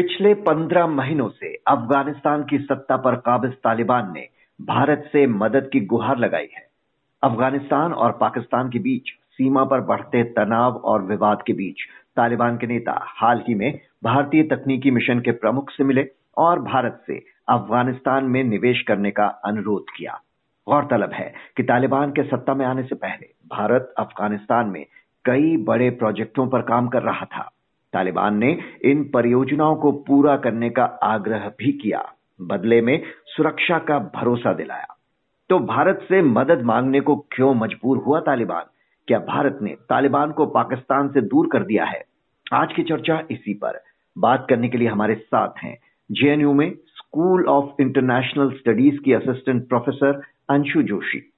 पिछले पंद्रह महीनों से अफ़गानिस्तान की सत्ता पर काबिज तालिबान ने भारत से मदद की गुहार लगाई है। अफ़गानिस्तान और पाकिस्तान के बीच सीमा पर बढ़ते तनाव और विवाद के बीच तालिबान के नेता हाल ही में भारतीय तकनीकी मिशन के प्रमुख से मिले और भारत से अफ़गानिस्तान में निवेश करने का अनुरोध किया। गौरतलब है कि तालिबान के सत्ता में आने से पहले भारत अफ़गानिस्तान में कई बड़े प्रोजेक्टों पर काम कर रहा था। तालिबान ने इन परियोजनाओं को पूरा करने का आग्रह भी किया। बदले में सुरक्षा का भरोसा दिलाया। तो भारत से मदद मांगने को क्यों मजबूर हुआ तालिबान? क्या भारत ने तालिबान को पाकिस्तान से दूर कर दिया है? आज की चर्चा इसी पर। बात करने के लिए हमारे साथ हैं जेएनयू में स्कूल ऑफ़ इंटरनेशनल स्टडीज़ की assistant professor Anshu Joshi.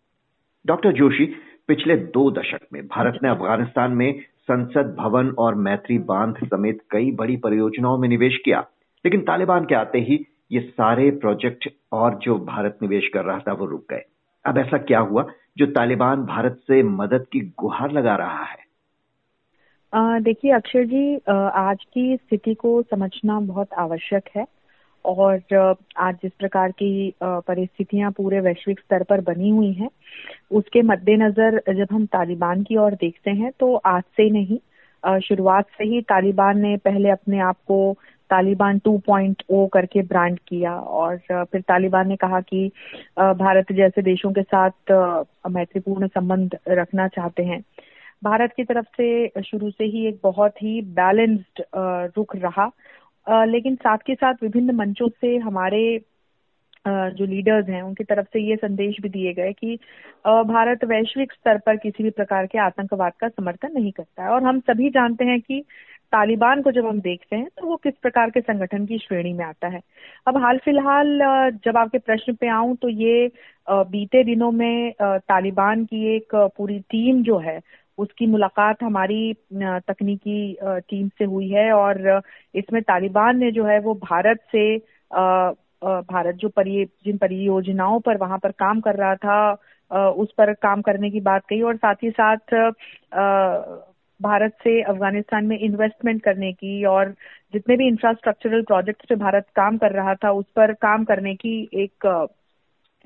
Doctor Joshi, पिछले दो दशक में भारत ने अफ़गानिस्तान में संसद भवन और मैत्री बाँध समेत कई बड़ी परियोजनाओं में निवेश किया। लेकिन तालिबान के आते ही ये सारे प्रोजेक्ट और जो भारत निवेश कर रहा था वो रुक गए। अब ऐसा क्या हुआ जो तालिबान भारत से मदद की गुहार लगा रहा है? देखिए अक्षय जी आज की स्थिति को समझना बहुत आवश्यक है। और आज जिस प्रकार की परिस्थितियाँ पूरे वैश्विक स्तर पर बनी हुई हैं, उसके मद्देनजर जब हम तालिबान की ओर देखते हैं तो आज से नहीं शुरुआत से ही तालिबान ने पहले अपने आप को तालिबान 2.0 करके ब्रांड किया और फिर तालिबान ने कहा कि भारत जैसे देशों के साथ मैत्रीपूर्ण संबंध रखना चाहते हैं। भारत की तरफ़ से शुरू से ही एक बहुत ही बैलेंस्ड रुख रहा लेकिन साथ के साथ विभिन्न मंचों से हमारे जो लीडर्स हैं, उनकी तरफ़ से ये संदेश भी दिए गए कि भारत वैश्विक स्तर पर किसी भी प्रकार के आतंकवाद का समर्थन नहीं करता है। और हम सभी जानते हैं कि तालिबान को जब हम देखते हैं तो वो किस प्रकार के संगठन की श्रेणी में आता है। अब हाल फ़िलहाल जब आपके प्रश्न पे आऊँ तो ये बीते दिनों में तालिबान की एक पूरी टीम जो है उसकी मुलाकात हमारी तकनीकी टीम से हुई है और इसमें तालिबान ने जो है वो भारत से भारत जो परि, जिन परियोजनाओं पर वहाँ पर काम कर रहा था उस पर काम करने की बात कही और साथ ही साथ भारत से अफ़गानिस्तान में इन्वेस्टमेंट करने की और जितने भी इंफ्रास्ट्रक्चरल प्रोजेक्ट्स पे भारत काम कर रहा था, उस पर काम करने की एक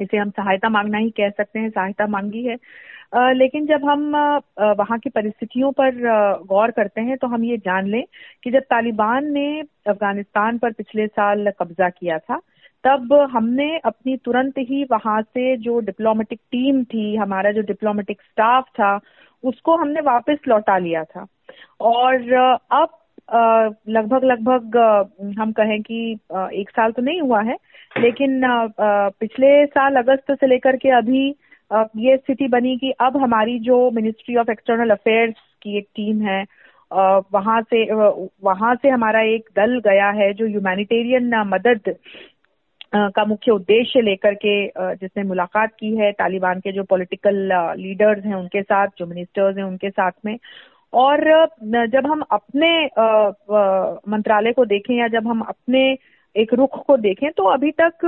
इसे हम सहायता मांगना ही कह सकते हैं, सहायता मांगी है। लेकिन जब हम वहाँ की परिस्थितियों पर गौर करते हैं तो हम ये जान लें कि जब तालिबान ने अफ़गानिस्तान पर पिछले साल कब्जा किया था, तब हमने अपनी तुरंत ही वहाँ से जो डिप्लोमेटिक टीम थी, हमारा जो डिप्लोमेटिक स्टाफ था, उसको हमने वापस लौटा लिया था। और अब लगभग लगभग हम कहें कि एक साल तो नहीं हुआ है, लेकिन पिछले साल अगस्त से लेकर के अभी ये स्थिति बनी कि अब हमारी जो मिनिस्ट्री ऑफ़ एक्सटर्नल अफेयर्स की एक टीम है वहाँ से वहाँ से हमारा एक दल गया है जो ह्यूमैनिटेरियन मदद का मुख्य उद्देश्य लेकर के जिसने मुलाकात की है, तालिबान के जो पॉलिटिकल लीडर्स हैं उनके साथ, जो मिनिस्टर्स हैं उनके साथ में और जब हम अपने मंत्रालय को देखें या जब हम अपने एक रुख को देखें तो अभी तक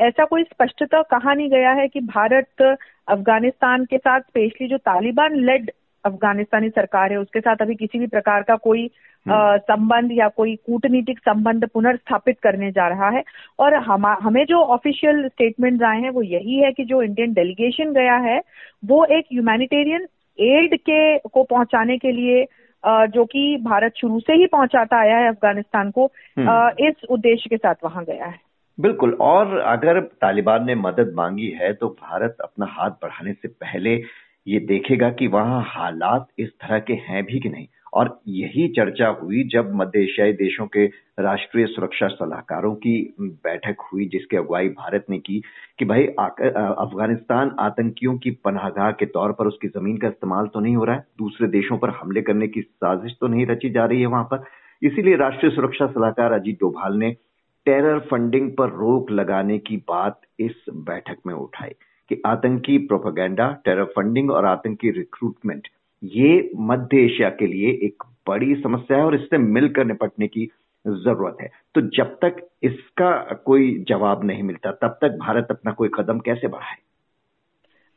ऐसा कोई स्पष्टता कहा नहीं गया है कि भारत अफ़गानिस्तान के साथ स्पेशली जो तालिबान लेड अफगानिस्तानी सरकार है उसके साथ अभी किसी भी प्रकार का कोई हम्म। संबंध या कोई कूटनीतिक संबंध पुनर्स्थापित करने जा रहा है और हम हमें जो ऑफिशियल स्टेटमेंट आए हैं वो यही है कि जो इंडियन डेलीगेशन गया है वो एक ह्यूमैनिटेरियन एड के को पहुँचाने के लिए जो कि भारत शुरू से ही पहुंचाता आया है अफ़गानिस्तान को हम्म। इस उद्देश्य के साथ वहाँ गया है बिल्कुल और अगर तालिबान ने मदद मांगी है तो भारत अपना हाथ बढ़ाने से पहले ये देखेगा कि वहाँ हालात इस तरह के हैं भी कि नहीं और यही चर्चा हुई जब मध्य एशियाई देशों के राष्ट्रीय सुरक्षा सलाहकारों की बैठक हुई, जिसकी अगुवाई भारत ने की कि भाई अफ़गानिस्तान आतंकियों की पनाहगाह के तौर पर उसकी ज़मीन का इस्तेमाल तो नहीं हो रहा है, दूसरे देशों पर हमले करने की साजिश तो नहीं रची जा रही है वहाँ पर। इसीलिए राष्ट्रीय सुरक्षा सलाहकार अजीत डोभाल ने टेरर फंडिंग पर रोक लगाने की बात इस बैठक में उठाई कि आतंकी प्रोपागेंडा, टेरर फंडिंग और आतंकी रिक्रूटमेंट ये मध्य एशिया के लिए एक बड़ी समस्या है और इससे मिलकर निपटने की ज़रूरत है। तो जब तक इसका कोई जवाब नहीं मिलता, तब तक भारत अपना कोई कदम कैसे बढ़ाए?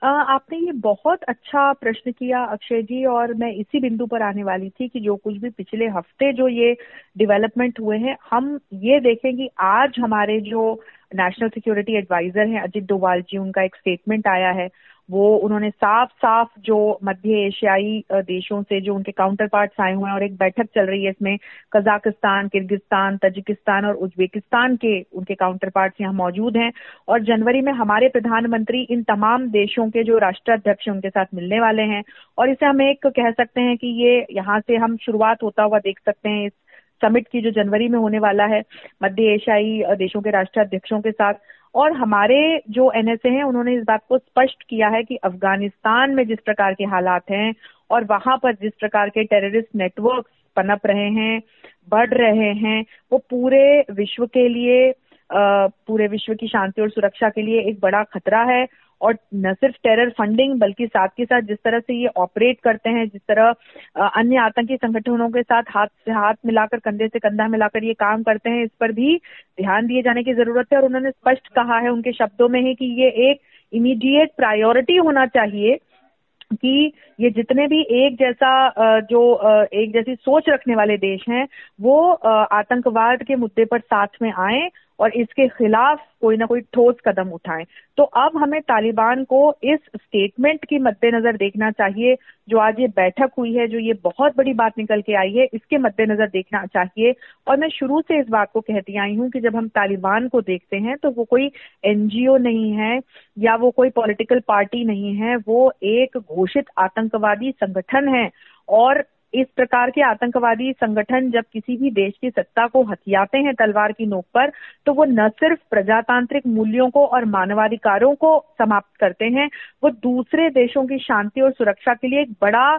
आपने ये बहुत अच्छा प्रश्न किया अक्षय जी, और मैं इसी बिंदु पर आने वाली थी कि जो कुछ भी पिछले हफ़्ते जो ये डेवलपमेंट हुए हैं, हम ये देखें कि आज हमारे जो नेशनल सिक्योरिटी एडवाइजर हैं, अजित डोवाल जी, उनका एक स्टेटमेंट आया है। वो उन्होंने साफ़ साफ़ जो मध्य एशियाई देशों से जो उनके काउंटर पार्ट आए हुए हैं और एक बैठक चल रही है इसमें, कजाकिस्तान, किर्गिस्तान, तजिकिस्तान और उज्बेकिस्तान के उनके काउंटर पार्ट यहाँ मौजूद हैं। और जनवरी में हमारे प्रधानमंत्री इन तमाम देशों के जो राष्ट्राध्यक्ष उनके साथ मिलने वाले हैं। और इसे हम एक कह सकते हैं कि ये यहाँ से हम शुरुआत होता हुआ देख सकते हैं इस समिट की जो जनवरी में होने वाला है, मध्य एशियाई देशों के राष्ट्राध्यक्षों के साथ। और हमारे जो एनएसए हैं, उन्होंने इस बात को स्पष्ट किया है कि अफ़गानिस्तान में जिस प्रकार के हालात हैं और वहाँ पर जिस प्रकार के टेररिस्ट नेटवर्क पनप रहे हैं, बढ़ रहे हैं, वो पूरे विश्व के लिए पूरे विश्व की शांति और सुरक्षा के लिए एक बड़ा खतरा है और न सिर्फ़ टेरर फंडिंग बल्कि साथ के साथ जिस तरह से ये ऑपरेट करते हैं, जिस तरह अन्य आतंकी संगठनों के साथ हाथ से हाथ मिलाकर, कंधे से कंधा मिलाकर ये काम करते हैं, इस पर भी ध्यान दिए जाने की ज़रूरत है और उन्होंने स्पष्ट कहा है उनके शब्दों में ही कि ये एक इमीडिएट प्रायोरिटी होना चाहिए कि ये जितने भी एक जैसा जो एक जैसी सोच रखने वाले देश हैं, वो आतंकवाद के मुद्दे पर साथ में आए और इसके खिलाफ कोई ना कोई ठोस कदम उठाएँ। तो अब हमें तालिबान को इस स्टेटमेंट की मद्देनजर देखना चाहिए, जो आज ये बैठक हुई है, जो ये बहुत बड़ी बात निकल के आई है, इसके मद्देनजर देखना चाहिए। और मैं शुरू से इस बात को कहती आई हूँ कि जब हम तालिबान को देखते हैं तो वो कोई एनजीओ नहीं है, या वो कोई पॉलिटिकल पार्टी नहीं है, वो एक घोषित आतंकवादी संगठन है। और इस प्रकार के आतंकवादी संगठन जब किसी भी देश की सत्ता को हथियाते हैं तलवार की नोक पर तो वो न सिर्फ़ प्रजातांत्रिक मूल्यों को और मानवाधिकारों को समाप्त करते हैं, वो दूसरे देशों की शांति और सुरक्षा के लिए एक बड़ा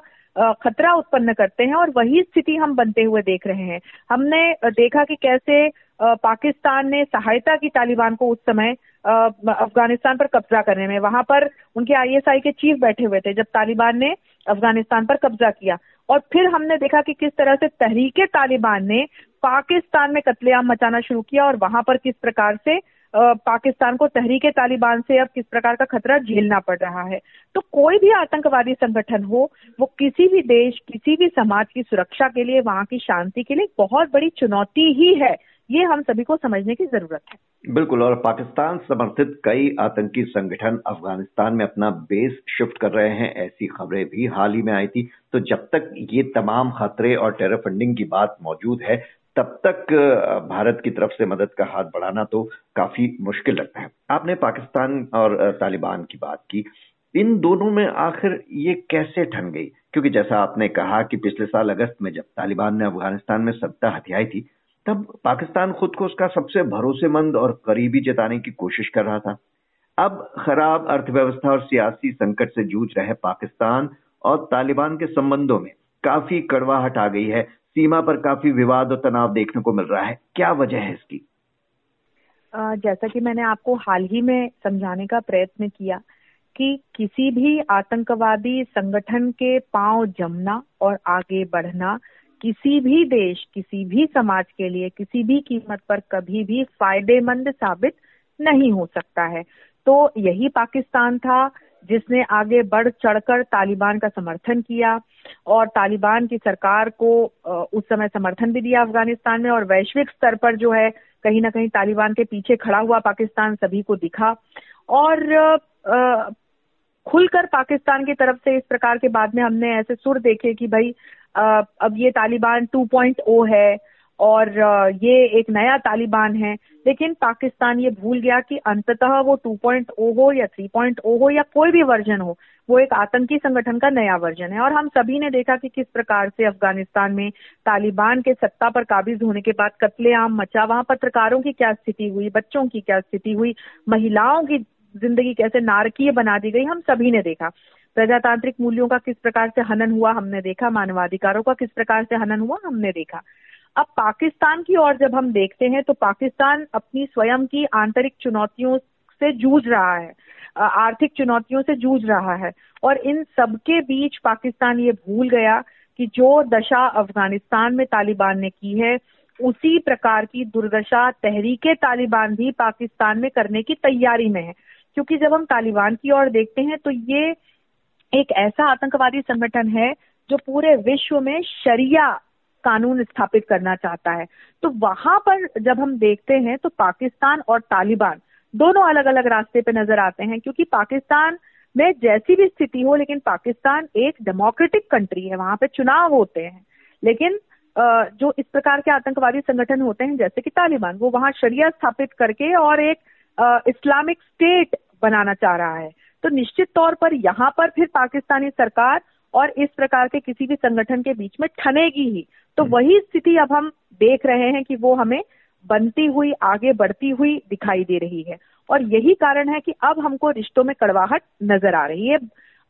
खतरा उत्पन्न करते हैं और वही स्थिति हम बनते हुए देख रहे हैं। हमने देखा कि कैसे पाकिस्तान ने सहायता की तालिबान को उस समय अफ़गानिस्तान पर कब्जा करने में। वहाँ पर उनके आईएसआई के चीफ बैठे हुए थे जब तालिबान ने अफ़गानिस्तान पर कब्जा किया। और फिर हमने देखा कि किस तरह से तहरीके तालिबान ने पाकिस्तान में कत्लेआम मचाना शुरू किया और वहाँ पर किस प्रकार से पाकिस्तान को तहरीके तालिबान से अब किस प्रकार का खतरा झेलना पड़ रहा है। तो कोई भी आतंकवादी संगठन हो, वो किसी भी देश, किसी भी समाज की सुरक्षा के लिए, वहाँ की शांति के लिए बहुत बड़ी चुनौती ही है। ये हम सभी को समझने की ज़रूरत है। बिल्कुल, और पाकिस्तान समर्थित कई आतंकी संगठन अफ़गानिस्तान में अपना बेस शिफ्ट कर रहे हैं। ऐसी खबरें भी हाल ही में आई थी। तो जब तक ये तमाम खतरे और टेरर फंडिंग की बात मौजूद है, तब तक भारत की तरफ़ से मदद का हाथ बढ़ाना तो काफ़ी मुश्किल लगता है। आपने पाकिस्तान और तालिबान की बात की। इन दोनों में आखिर ये कैसे ठन गई? क्योंकि जैसा आपने कहा कि पिछले साल अगस्त में जब तालिबान ने अफ़गानिस्तान में सत्ता हथियाई थी तब पाकिस्तान खुद को उसका सबसे भरोसेमंद और करीबी जताने की कोशिश कर रहा था। अब खराब अर्थव्यवस्था और सियासी संकट से जूझ रहे पाकिस्तान और तालिबान के संबंधों में काफ़ी कड़वाहट आ गई है। सीमा पर काफ़ी विवाद और तनाव देखने को मिल रहा है। क्या वजह है इसकी? जैसा कि मैंने आपको हाल ही में समझाने का प्रयत्न किया कि किसी भी आतंकवादी संगठन के पाँव जमना और आगे बढ़ना किसी भी देश, किसी भी समाज के लिए, किसी भी कीमत पर कभी भी फ़ायदेमंद साबित नहीं हो सकता है। तो यही पाकिस्तान था, जिसने आगे बढ़ चढ़कर तालिबान का समर्थन किया और तालिबान की सरकार को उस समय समर्थन भी दिया अफ़गानिस्तान में और वैश्विक स्तर पर जो है, कहीं ना कहीं तालिबान के पीछे खड़ा हुआ पाकिस्तान सभी को दिखा। और खुलकर पाकिस्तान की तरफ़ से इस प्रकार के बाद में हमने ऐसे सुर देखे कि भाई अब ये तालिबान 2.0 है और ये एक नया तालिबान है। लेकिन पाकिस्तान ये भूल गया कि अंततः वो 2.0 हो या 3.0 हो या कोई भी वर्जन हो, वो एक आतंकी संगठन का नया वर्जन है। और हम सभी ने देखा कि किस प्रकार से अफ़गानिस्तान में तालिबान के सत्ता पर काबिज होने के बाद कत्लेआम मचा। वहाँ पत्रकारों की क्या स्थिति हुई, बच्चों की क्या स्थिति हुई, महिलाओं की ज़िंदगी कैसे नारकीय बना दी गई, हम सभी ने देखा। प्रजातांत्रिक मूल्यों का किस प्रकार से हनन हुआ हमने देखा, मानवाधिकारों का किस प्रकार से हनन हुआ हमने देखा। अब पाकिस्तान की ओर जब हम देखते हैं तो पाकिस्तान अपनी स्वयं की आंतरिक चुनौतियों से जूझ रहा है आर्थिक चुनौतियों से जूझ रहा है और इन सबके बीच पाकिस्तान ये भूल गया कि जो दशा अफ़गानिस्तान में तालिबान ने की है, उसी प्रकार की दुर्दशा तहरीके तालिबान भी पाकिस्तान में करने की तैयारी में है। क्योंकि जब हम तालिबान की ओर देखते हैं तो ये एक ऐसा आतंकवादी संगठन है जो पूरे विश्व में शरिया कानून स्थापित करना चाहता है। तो वहाँ पर जब हम देखते हैं तो पाकिस्तान और तालिबान दोनों अलग अलग रास्ते पे नज़र आते हैं, क्योंकि पाकिस्तान में जैसी भी स्थिति हो, लेकिन पाकिस्तान एक डेमोक्रेटिक कंट्री है, वहाँ पे चुनाव होते हैं। लेकिन जो इस प्रकार के आतंकवादी संगठन होते हैं, जैसे कि तालिबान, वो वहाँ शरिया स्थापित करके और एक इस्लामिक स्टेट बनाना चाह रहा है। तो निश्चित तौर पर यहाँ पर फिर पाकिस्तानी सरकार और इस प्रकार के किसी भी संगठन के बीच में ठनेगी ही। तो हम्म। वही स्थिति अब हम देख रहे हैं कि वो हमें बनती हुई आगे बढ़ती हुई दिखाई दे रही है। और यही कारण है कि अब हमको रिश्तों में कड़वाहट नज़र आ रही है।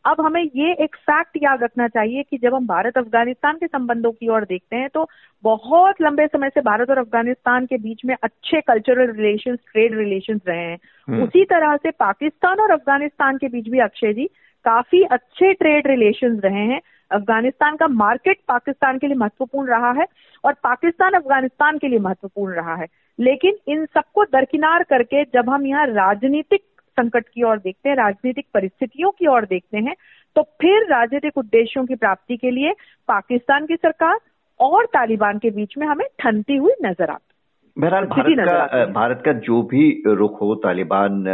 अब हमें ये एक फैक्ट याद रखना चाहिए कि जब हम भारत अफ़गानिस्तान के संबंधों की ओर देखते हैं तो बहुत लंबे समय से भारत और अफ़गानिस्तान के बीच में अच्छे कल्चरल रिलेशन ट्रेड रिलेशन रहे हैं। हम्म। उसी तरह से पाकिस्तान और अफ़गानिस्तान के बीच भी अक्षय जी काफ़ी अच्छे ट्रेड रिलेशन रहे हैं। अफ़गानिस्तान का मार्केट पाकिस्तान के लिए महत्वपूर्ण रहा है और पाकिस्तान अफ़गानिस्तान के लिए महत्वपूर्ण रहा है। लेकिन इन सबको दरकिनार करके जब हम यहाँ राजनीतिक संकट की ओर देखते हैं राजनीतिक परिस्थितियों की ओर देखते हैं तो फिर राजनीतिक उद्देश्यों की प्राप्ति के लिए पाकिस्तान की सरकार और तालिबान के बीच में हमें ठनती हुई नज़र आती बहरहाल भारत का भारत का जो भी रुख हो तालिबान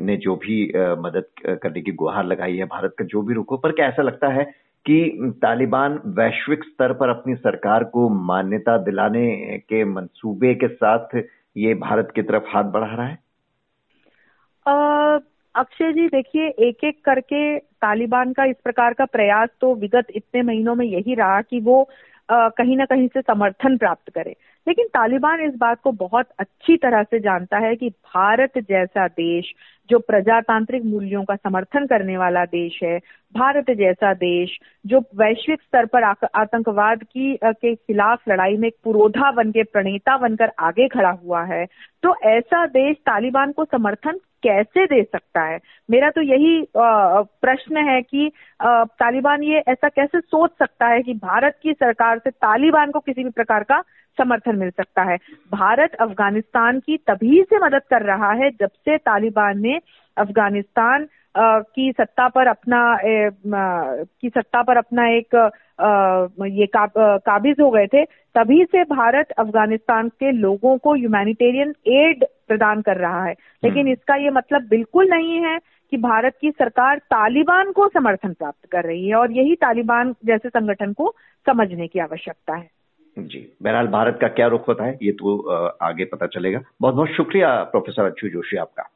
ने जो भी मदद करने की गुहार लगाई है भारत का जो भी रुख हो पर क्या ऐसा लगता है कि तालिबान वैश्विक स्तर पर अपनी सरकार को मान्यता दिलाने के मंसूबे के साथ ये भारत की तरफ़ हाथ बढ़ा रहा है? अक्षय जी, देखिए एक एक करके तालिबान का इस प्रकार का प्रयास तो विगत इतने महीनों में यही रहा कि वो कहीं ना कहीं से समर्थन प्राप्त करे। लेकिन तालिबान इस बात को बहुत अच्छी तरह से जानता है कि भारत जैसा देश, जो प्रजातांत्रिक मूल्यों का समर्थन करने वाला देश है, भारत जैसा देश, जो वैश्विक स्तर पर आतंकवाद की के खिलाफ लड़ाई में पुरोधा बन के, प्रणेता बनकर आगे खड़ा हुआ है तो ऐसा देश तालिबान को समर्थन कैसे दे सकता है? मेरा तो यही प्रश्न है कि तालिबान ये ऐसा कैसे सोच सकता है कि भारत की सरकार से तालिबान को किसी भी प्रकार का समर्थन मिल सकता है? भारत अफ़गानिस्तान की तभी से मदद कर रहा है जब से तालिबान ने अफ़गानिस्तान की सत्ता पर अपना की सत्ता पर अपना एक ये काबिज हो गए थे, तभी से भारत अफ़गानिस्तान के लोगों को ह्यूमैनिटेरियन एड प्रदान कर रहा है। लेकिन हम्म। इसका ये मतलब बिल्कुल नहीं है कि भारत की सरकार तालिबान को समर्थन प्राप्त कर रही है और यही तालिबान जैसे संगठन को समझने की आवश्यकता है। जी बहरहाल भारत का क्या रुख होता है ये तो आगे पता चलेगा। बहुत बहुत शुक्रिया प्रोफेसर अच्छू जोशी आपका।